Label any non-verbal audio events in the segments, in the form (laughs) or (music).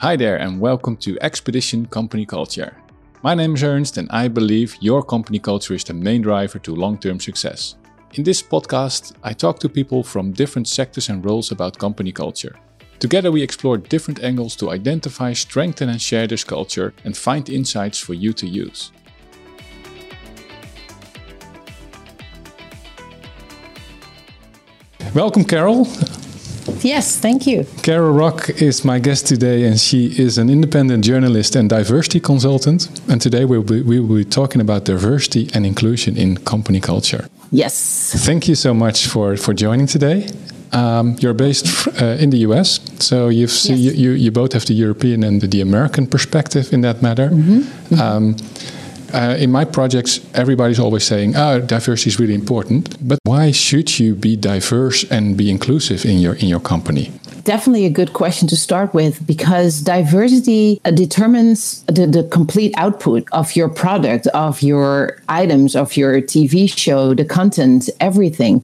Hi there, and welcome to Expedition Company Culture. My name is Ernst, and I believe your company culture is the main driver to long term success. In this podcast, I talk to people from different sectors and roles about company culture. Together, we explore different angles to identify, strengthen, and share this culture and find insights for you to use. Welcome, Carol. Yes, thank you. Carol Rock is my guest today, and she is an independent journalist and diversity consultant. And today we'll be, we will be talking about diversity and inclusion in company culture. Yes. Thank you so much for, for joining today. Um, you're based uh, in the US, so you've yes. you, you, you, both have the European and the American perspective in that matter. Mm -hmm. Mm -hmm. Um, uh, in my projects, everybody's always saying, "Oh, diversity is really important." But why should you be diverse and be inclusive in your in your company? Definitely a good question to start with because diversity uh, determines the, the complete output of your product, of your items, of your TV show, the content, everything.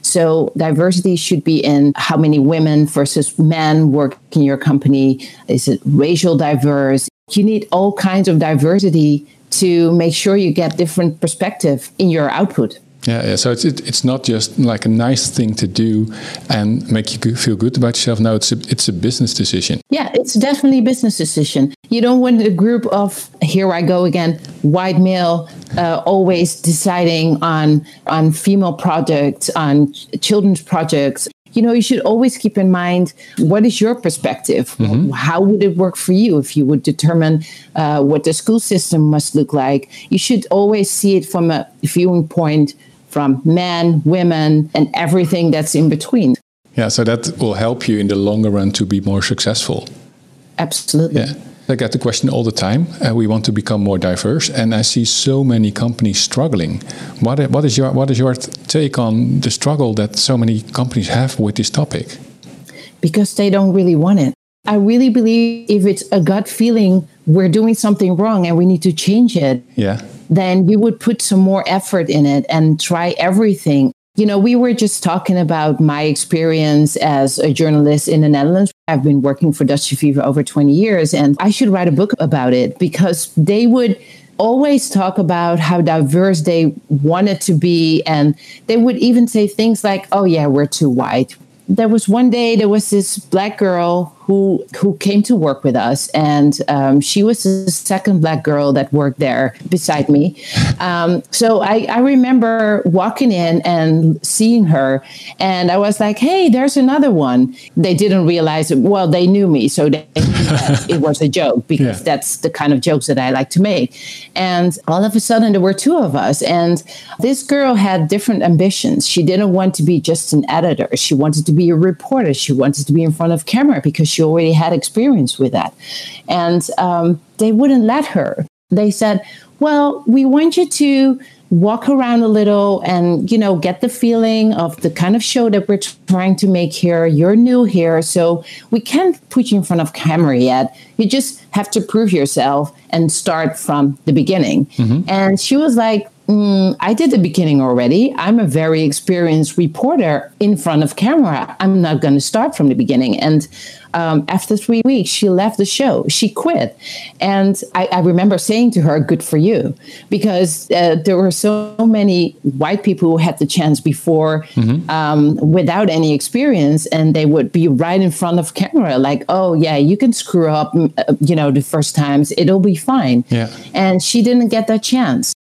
So diversity should be in how many women versus men work in your company. Is it racial diverse? You need all kinds of diversity to make sure you get different perspective in your output. Yeah, yeah. So it's it, it's not just like a nice thing to do and make you feel good about yourself. No, it's a it's a business decision. Yeah, it's definitely a business decision. You don't want a group of here I go again, white male, uh, always deciding on on female projects, on children's projects you know, you should always keep in mind what is your perspective? Mm-hmm. How would it work for you if you would determine uh, what the school system must look like? You should always see it from a viewing point from men, women, and everything that's in between. Yeah, so that will help you in the longer run to be more successful. Absolutely. Yeah. I get the question all the time. Uh, we want to become more diverse, and I see so many companies struggling. What, what is your what is your take on the struggle that so many companies have with this topic? Because they don't really want it. I really believe if it's a gut feeling we're doing something wrong and we need to change it. Yeah. Then you would put some more effort in it and try everything. You know, we were just talking about my experience as a journalist in the Netherlands. I've been working for Dutch for over 20 years, and I should write a book about it because they would always talk about how diverse they wanted to be. And they would even say things like, oh, yeah, we're too white. There was one day, there was this black girl who who came to work with us, and um, she was the second black girl that worked there beside me. Um, so I, I remember walking in and seeing her, and I was like, "Hey, there's another one." They didn't realize it. Well, they knew me, so they, it was a joke (laughs) because yeah. that's the kind of jokes that I like to make. And all of a sudden, there were two of us, and this girl had different ambitions. She didn't want to be just an editor. She wanted to be a reporter. She wanted to be in front of camera because she already had experience with that. And um, they wouldn't let her. They said, well, we want you to walk around a little and you know get the feeling of the kind of show that we're trying to make here you're new here so we can't put you in front of camera yet you just have to prove yourself and start from the beginning mm-hmm. and she was like Mm, I did the beginning already. I'm a very experienced reporter in front of camera. I'm not going to start from the beginning. And um, after three weeks, she left the show. She quit. And I, I remember saying to her, Good for you, because uh, there were so many white people who had the chance before mm-hmm. um, without any experience. And they would be right in front of camera, like, Oh, yeah, you can screw up, mm, uh, you know, the first times, it'll be fine. Yeah. And she didn't get that chance.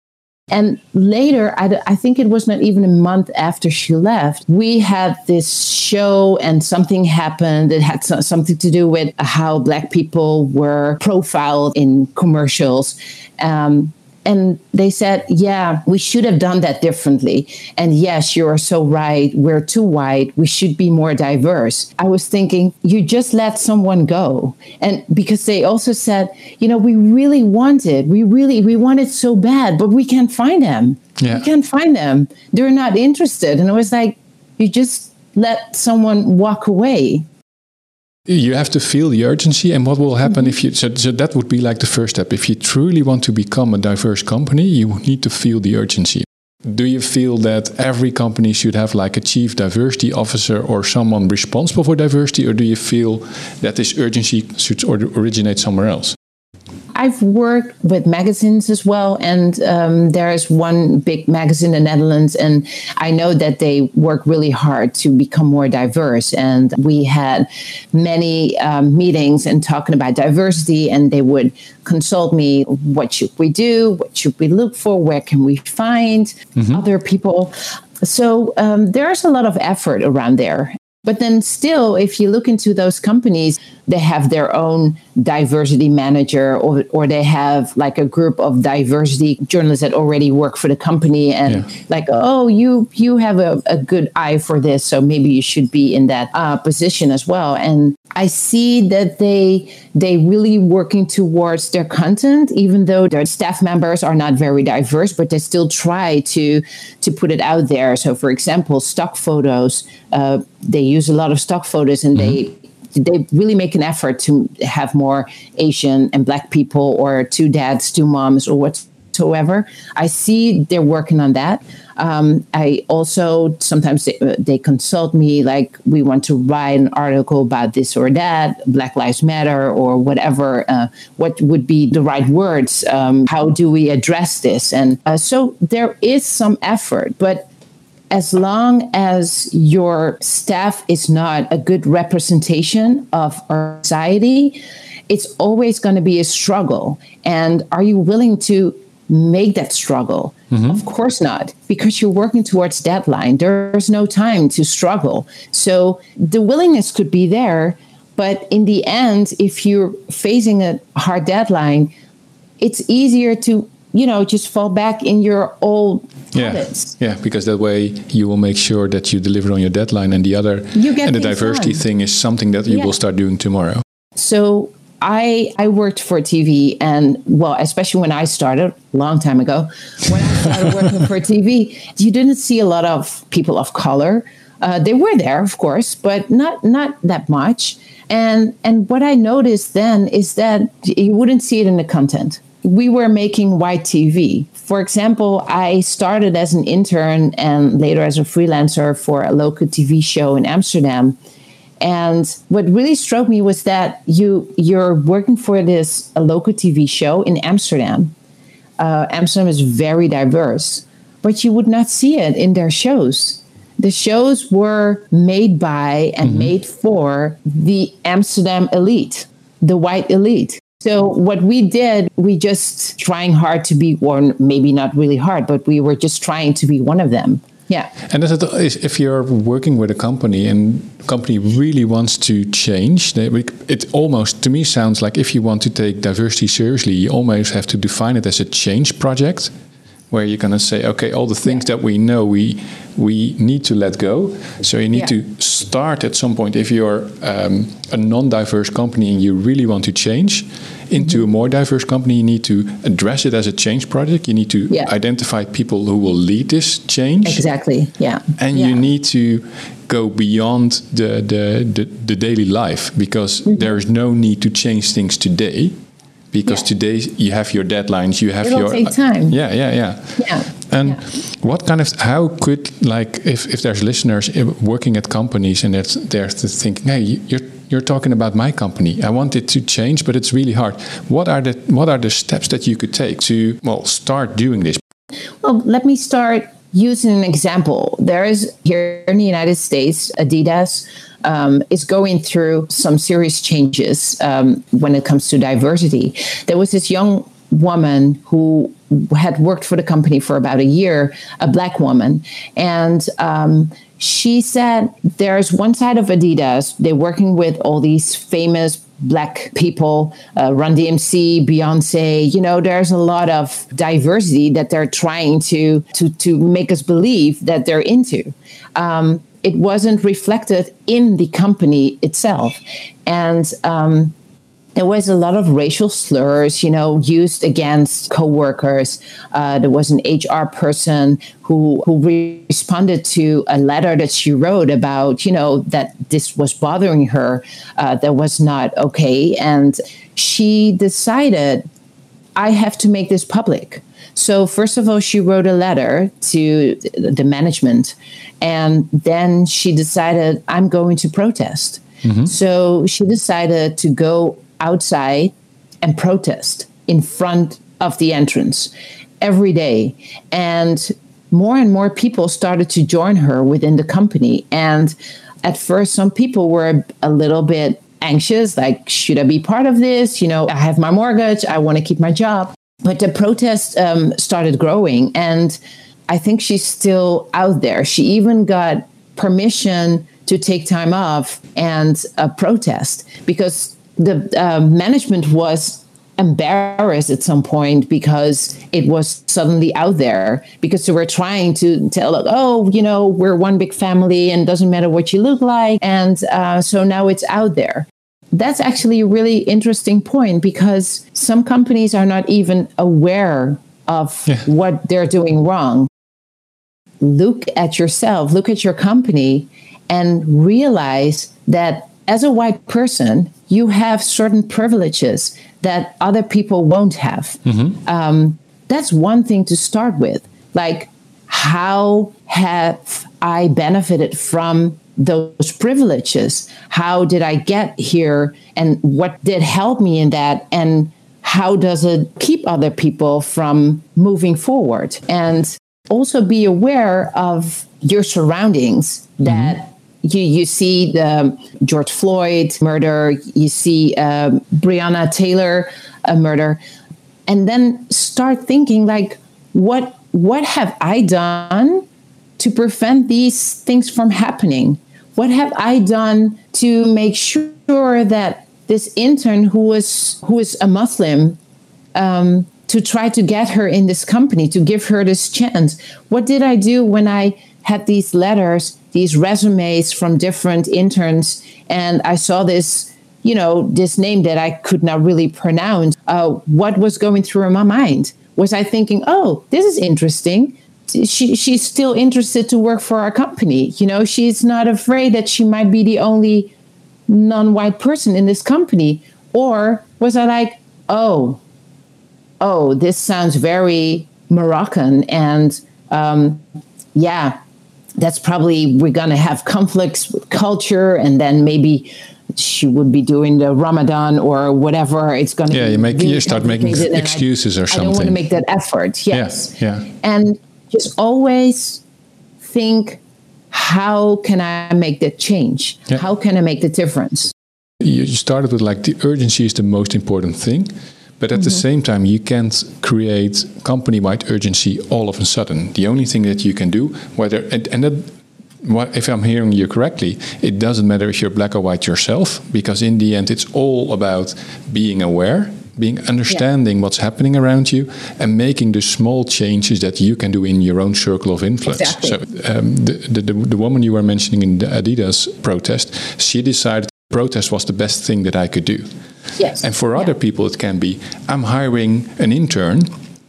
And later, I, I, think it was not even a month after she left, we had this show and something happened. It had so, something to do with how Black people were profiled in commercials. Um, and they said, yeah, we should have done that differently. And yes, you are so right. We're too white. We should be more diverse. I was thinking, you just let someone go. And because they also said, you know, we really want it. We really, we want it so bad, but we can't find them. Yeah. We can't find them. They're not interested. And it was like, you just let someone walk away you have to feel the urgency and what will happen if you so, so, that would be like the first step if you truly want to become a diverse company you need to feel the urgency do you feel that every company should have like a chief diversity officer or someone responsible for diversity, or do you feel that this urgency should originate somewhere else? I've worked with magazines as well, and um, there is one big magazine in the Netherlands, and I know that they work really hard to become more diverse. And we had many um, meetings and talking about diversity, and they would consult me: what should we do? What should we look for? Where can we find mm-hmm. other people? So um, there's a lot of effort around there. But then, still, if you look into those companies, they have their own diversity manager or, or they have like a group of diversity journalists that already work for the company and yeah. like oh you you have a, a good eye for this so maybe you should be in that uh, position as well and i see that they they really working towards their content even though their staff members are not very diverse but they still try to to put it out there so for example stock photos uh, they use a lot of stock photos and mm-hmm. they they really make an effort to have more Asian and Black people, or two dads, two moms, or whatsoever. I see they're working on that. Um, I also sometimes they, uh, they, consult me, like we want to write an article about this or that, Black Lives Matter, or whatever. Uh, what would be the right words? Um, how do we address this? And uh, so there is some effort, but as long as your staff is not a good representation of our society, it's always going to be a struggle. And are you willing to make that struggle? Mm-hmm. Of course not, because you're working towards deadline. There's no time to struggle. So the willingness could be there, but in the end, if you're facing a hard deadline, it's easier to you know just fall back in your old yeah. habits. Yeah, because that way you will make sure that you deliver on your deadline, and the other and the diversity done. thing is something that you yeah. will start doing tomorrow. So I I worked for TV, and well, especially when I started a long time ago, when I started working for (laughs) TV, you didn't see a lot of people of color. Uh, they were there, of course, but not not that much. And and what I noticed then is that you wouldn't see it in the content we were making white TV. For example, I started as an intern and later as a freelancer for a local TV show in Amsterdam. And what really struck me was that you you're working for this a local TV show in Amsterdam. Uh, Amsterdam is very diverse, but you would not see it in their shows. The shows were made by and mm-hmm. made for the Amsterdam elite, the white elite. So what we did, we just trying hard to be, or maybe not really hard, but we were just trying to be one of them. Yeah. And if you're working with a company and the company really wants to change, it almost to me sounds like if you want to take diversity seriously, you almost have to define it as a change project where you're going to say, okay, all the things yeah. that we know we we need to let go. So you need yeah. to start at some point. If you're um, a non-diverse company and you really want to change into a more diverse company, you need to address it as a change project. You need to yeah. identify people who will lead this change. Exactly. Yeah. And you need to go beyond the the, the, the daily life because mm-hmm. there is no need to change things today because yeah. today you have your deadlines you have It'll your take time yeah yeah yeah yeah and yeah. what kind of how could like if, if there's listeners working at companies and it's they're thinking hey you're you're talking about my company. I want it to change but it's really hard. What are the what are the steps that you could take to well start doing this? Well let me start using an example. There is here in the united states adidas um, is going through some serious changes um, when it comes to diversity. There was this young woman who had worked for the company for about a year, a black woman, and um, she said there's one side of Adidas, they're working with all these famous black people, uh, Run DMC, Beyonce. You know, there's a lot of diversity that they're trying to to to make us believe that they're into. Um, it wasn't reflected in the company itself. And um, there was a lot of racial slurs, you know, used against coworkers. Uh, there was an HR person who who responded to a letter that she wrote about, you know, that this was bothering her, uh, that was not okay, and she decided, I have to make this public. So, first of all, she wrote a letter to the management, and then she decided, I'm going to protest. Mm-hmm. So, she decided to go outside and protest in front of the entrance every day. And more and more people started to join her within the company. And at first, some people were a little bit anxious like, should I be part of this? You know, I have my mortgage, I want to keep my job. But the protest um, started growing. And I think she's still out there. She even got permission to take time off and uh, protest because the uh, management was embarrassed at some point because it was suddenly out there because they were trying to tell like, oh you know we're one big family and doesn't matter what you look like. And uh, so now it's out there. That's actually a really interesting point because some companies are not even aware of (laughs) yeah. what they're doing wrong. Look at yourself look at your company and realize that as a white person you have certain privileges that other people won't have. Mm-hmm. Um, that's one thing to start with. Like, how have I benefited from those privileges? How did I get here? And what did help me in that? And how does it keep other people from moving forward? And also be aware of your surroundings that mm-hmm you, you see the George Floyd murder, you see um, Breonna Taylor uh, murder, and then start thinking like, what what have I done to prevent these things from happening? What have I done to make sure that this intern who was who is a Muslim um, to try to get her in this company to give her this chance? What did I do when I had these letters these resumes from different interns, and I saw this, you know, this name that I could not really pronounce. Uh, what was going through my mind? Was I thinking, oh, this is interesting? She, she's still interested to work for our company. You know, she's not afraid that she might be the only non-white person in this company. Or was I like, oh, oh, this sounds very Moroccan, and um, yeah, that's probably we're going to have conflicts with culture and then maybe she would be doing the Ramadan or whatever. It's going to be. yeah. You make you start making excuses I, or something. I don't want to make that effort. Yes. Yeah. yeah. And just always think, how can I make that change? Yeah. How can I make the difference? You started with like the urgency is the most important thing. But at mm-hmm. the same time, you can't create company wide urgency all of a sudden. The only thing that you can do, whether, and, and that, what, if I'm hearing you correctly, it doesn't matter if you're black or white yourself, because in the end, it's all about being aware, being understanding yeah. what's happening around you, and making the small changes that you can do in your own circle of influence. Exactly. So, um, the, the, the, the woman you were mentioning in the Adidas protest, she decided protest was the best thing that I could do. Yes. And for other people, it can be I'm hiring an intern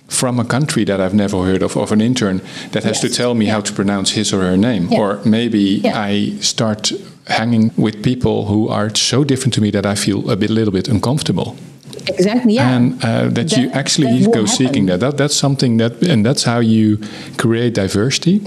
from a country that I've never heard of, of an intern that has yes. to tell me yeah. how to pronounce his or her name. Yeah. Or maybe yeah. I start hanging with people who are so different to me that I feel a bit, little bit uncomfortable. Exactly. Yeah. And uh, that, that, you actually that go seeking that. that. That's something that, and that's how you create diversity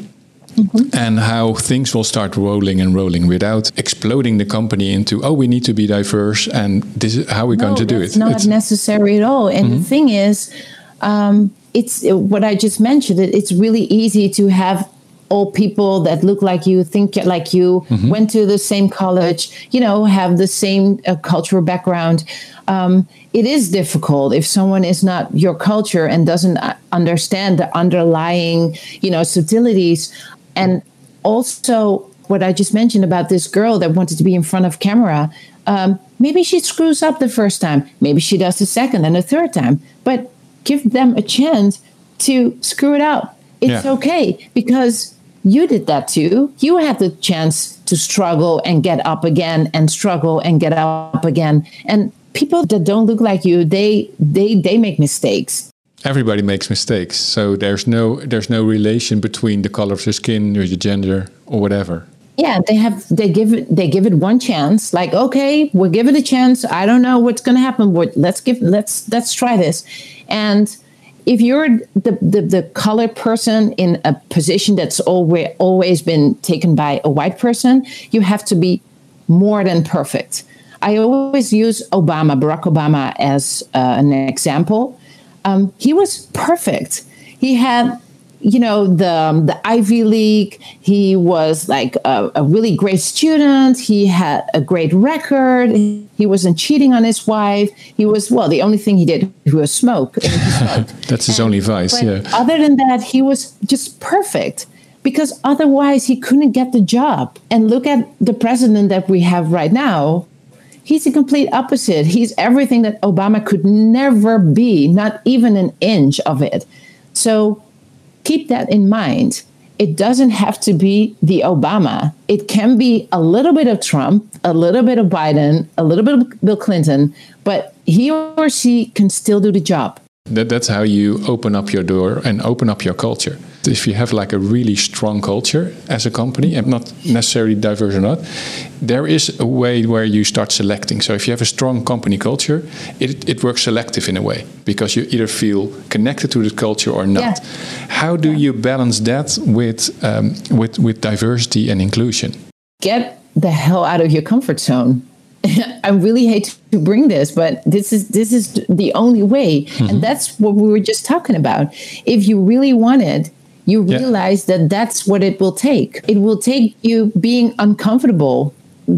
mm-hmm. and how things will start rolling and rolling without exploding the company into oh we need to be diverse and this is how we're no, going to do it. Not it's not necessary at all. And mm-hmm. the thing is, um, it's what I just mentioned. It, it's really easy to have all people that look like you, think like you, mm-hmm. went to the same college, you know, have the same uh, cultural background. Um, it is difficult if someone is not your culture and doesn't uh, understand the underlying, you know, subtleties and also, what I just mentioned about this girl that wanted to be in front of camera, um, maybe she screws up the first time. Maybe she does the second and the third time. But give them a chance to screw it out. It's yeah. okay because you did that too. You had the chance to struggle and get up again and struggle and get up again. And people that don't look like you, they they they make mistakes everybody makes mistakes so there's no there's no relation between the color of your skin or your gender or whatever yeah they have they give it they give it one chance like okay we'll give it a chance i don't know what's going to happen but let's give let's let's try this and if you're the, the, the person in a position that's always always been taken by a white person, you have to be more than perfect. I always use Obama, Barack Obama, as uh, an example. Um, he was perfect. He had you know the um, the Ivy League. He was like a, a, really great student. He had a great record. He wasn't cheating on his wife. He was well. The only thing he did was smoke. (laughs) That's his and, only vice. Yeah. Other than that, he was just perfect because otherwise he couldn't get the job. And look at the president that we have right now. He's the complete opposite. He's everything that Obama could never be, not even an inch of it. So keep that in mind. It doesn't have to be the Obama. It can be a little bit of Trump, a little bit of Biden, a little bit of Bill Clinton, but he or she can still do the job. That, that's how you open up your door and open up your culture. If you have like a really strong culture as a company and not necessarily diverse or not, there is a way where you start selecting. So if you have a strong company culture, it, it works selective in a way because you either feel connected to the culture or not. Yeah. How do you balance that with, um, with, with diversity and inclusion? Get the hell out of your comfort zone (laughs) I really hate to bring this, but this is this is the only way, mm-hmm. and that's what we were just talking about. If you really want it, you realize yeah. that that's what it will take. It will take you being uncomfortable,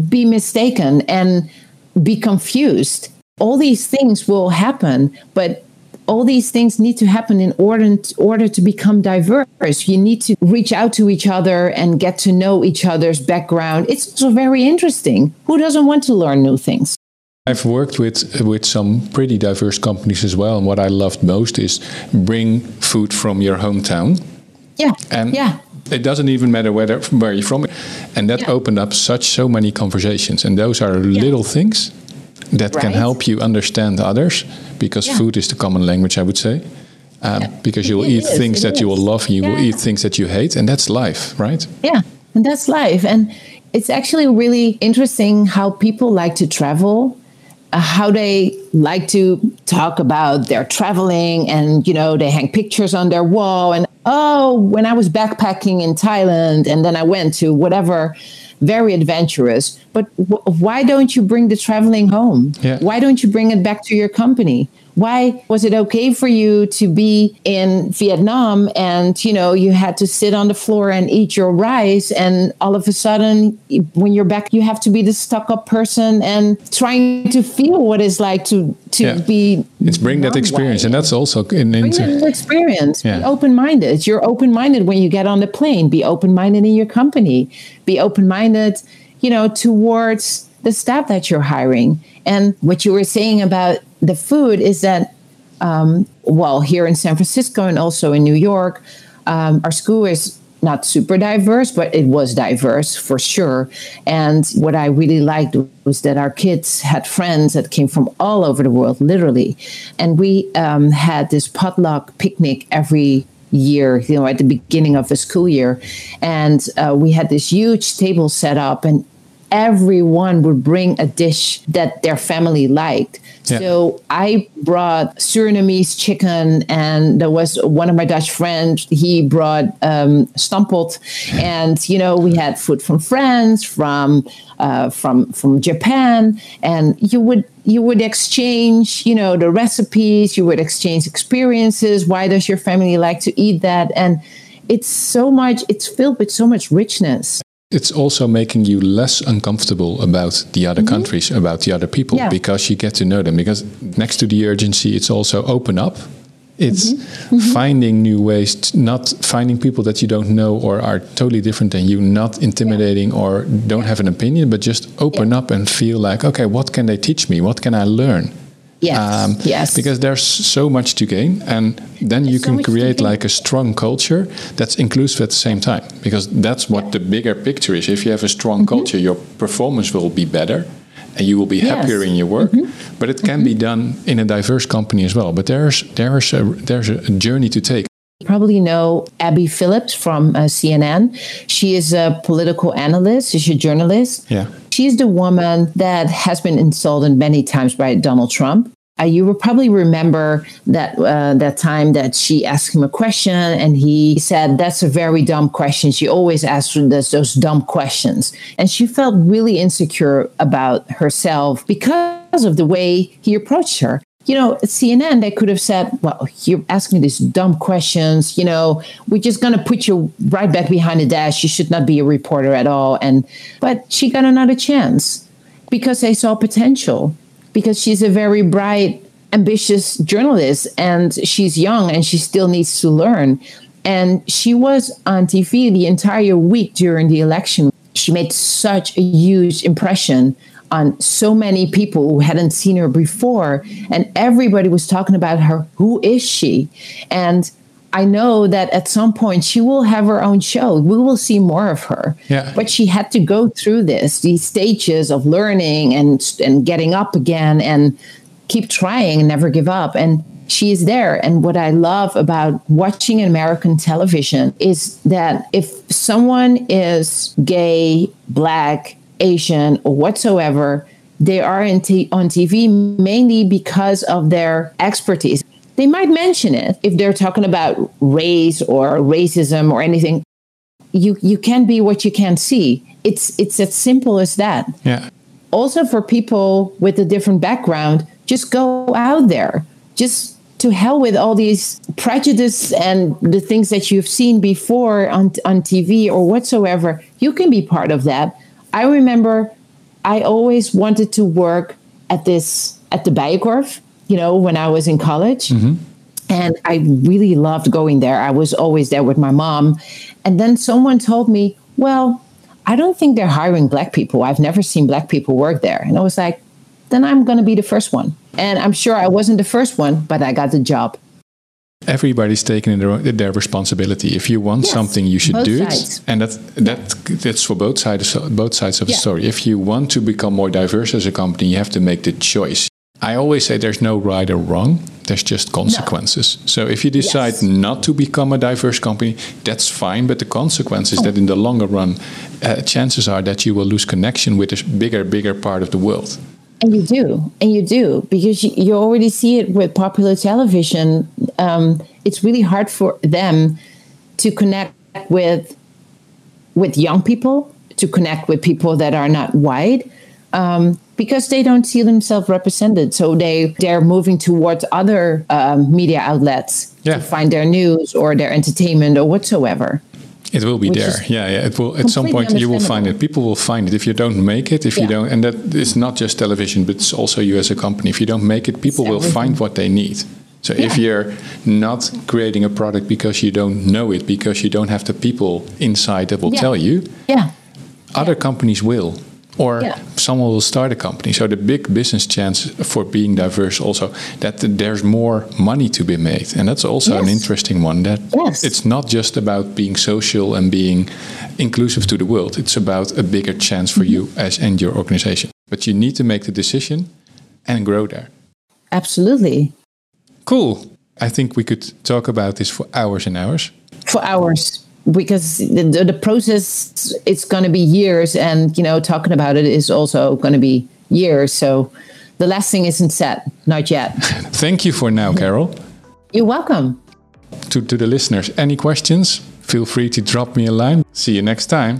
be mistaken, and be confused. All these things will happen, but all these things need to happen in order, order to become diverse. You need to reach out to each other and get to know each other's background. It's also very interesting. Who doesn't want to learn new things? I've worked with with some pretty diverse companies as well, and what I loved most is bring food from your hometown. Yeah. And yeah. It doesn't even matter whether where you're from, and that yeah. opened up such so many conversations. And those are yeah. little things that right. can help you understand others because yeah. food is the common language, I would say. Um, yeah. Because you will it eat is, things that is. you will love, you yeah. will eat things that you hate, and that's life, right? Yeah, and that's life. And it's actually really interesting how people like to travel. Uh, how they like to talk about their traveling and you know they hang pictures on their wall and oh when i was backpacking in thailand and then i went to whatever very adventurous. But w- why don't you bring the traveling home? Yeah. Why don't you bring it back to your company? Why was it okay for you to be in Vietnam and you know you had to sit on the floor and eat your rice and all of a sudden when you're back you have to be the stuck up person and trying to feel what it's like to to yeah. be it's bring that experience and that's also in bring experience yeah. be open minded you're open minded when you get on the plane be open minded in your company be open minded you know towards the staff that you're hiring and what you were saying about the food is that, um, well, here in San Francisco and also in New York, um, our school is not super diverse, but it was diverse for sure. And what I really liked was that our kids had friends that came from all over the world, literally. And we um, had this potluck picnic every year, you know, at the beginning of the school year. And uh, we had this huge table set up, and everyone would bring a dish that their family liked. Yeah. So I brought Surinamese chicken, and there was one of my Dutch friends. He brought um, stamppot, and you know we had food from France, from uh, from from Japan, and you would you would exchange you know the recipes. You would exchange experiences. Why does your family like to eat that? And it's so much. It's filled with so much richness it's also making you less uncomfortable about the other mm-hmm. countries, about the other people, yeah. because you get to know them. Because next to the urgency, it's also open up. It's mm-hmm. Mm-hmm. finding new ways, not finding people that you don't know or are totally different than you, not intimidating yeah. or don't have an opinion, but just open yeah. up and feel like, okay, what can they teach me? What can I learn? Yes. Um, yes. Because there's so much to gain, and then you can create like a strong culture that's inclusive at the same time. Because that's what yeah. the bigger picture is. If you have a strong mm-hmm. culture, your performance will be better, and you will be happier yes. in your work. Mm-hmm. But it can mm-hmm. be done in a diverse company as well. But there's there's a there's a journey to take probably know Abby Phillips from uh, CNN. She is a political analyst, she's a journalist. Yeah. She's the woman that has been insulted many times by Donald Trump. uh, you will probably remember that uh, that time that she asked him a question and he said, "That's a very dumb question." She always asks those, those dumb questions, and she felt really insecure about herself because of the way he approached her. You know, CNN, they could have said, Well, you're asking these dumb questions. You know, we're just going to put you right back behind the desk. You should not be a reporter at all. And, but she got another chance because they saw potential because she's a very bright, ambitious journalist and she's young and she still needs to learn. And she was on TV the entire week during the election. She made such a huge impression on so many people who hadn't seen her before. And everybody was talking about her. Who is she? And I know that at some point she will have her own show. We will see more of her. Yeah. But she had to go through this, these stages of learning and and getting up again and keep trying and never give up. And she is there. And what I love about watching American television is that if someone is gay, black, Asian, or whatsoever, they are t- on TV mainly because of their expertise. They might mention it if they're talking about race or racism or anything. You you can be what you can see. It's it's as simple as that. Yeah. Also for people with a different background, just go out there. Just to hell with all these prejudice and the things that you've seen before on on TV or whatsoever. You can be part of that. I remember I always wanted to work at this at the Bijenkorf you know, when I was in college. Mm-hmm. And I really loved going there. I was always there with my mom. And then someone told me, well, I don't think they're hiring black people. I've never seen black people work there. And I was like, then I'm going to be the first one. And I'm sure I wasn't the first one, but I got the job. Everybody's taking their, their responsibility. If you want yes, something, you should do sides. it, and that that that's for both sides both sides of yeah. the story. If you want to become more diverse as a company, you have to make the choice. I always say there's no right or wrong. There's just consequences. No. So if you decide yes. not to become a diverse company, that's fine. But the consequence is oh. that in the longer run, uh, chances are that you will lose connection with a bigger, bigger part of the world. And you do, and you do, because you, you already see it with popular television. Um, it's really hard for them to connect with with young people, to connect with people that are not white. Um, because they don't see themselves represented. So they they're moving towards other um, media outlets yeah. to find their news or their entertainment or whatsoever. It will be there. Yeah, yeah. It will at some point you will find it. People will find it if you don't make it. If yeah. you don't, and that is not just television, but it's also you as a company. If you don't make it, people will find what they need. So yeah. if you're not creating a product because you don't know it, because you don't have the people inside that will yeah. tell you, yeah, other companies will or someone will start a company. So the big business chance for being diverse also that there's more money to be made, and that's also yes. an interesting one. That yes. it's not just about being social and being inclusive to the world. It's about a bigger chance for mm-hmm. you as and your organization. But you need to make the decision and grow there. Absolutely. Cool. I think we could talk about this for hours and hours. For hours because the, the process it's going to be years and you know talking about it is also going to be years so the last thing isn't set not yet. (laughs) Thank you for now carol. You're welcome. To, to the listeners any questions? Feel free to drop me a line. See you next time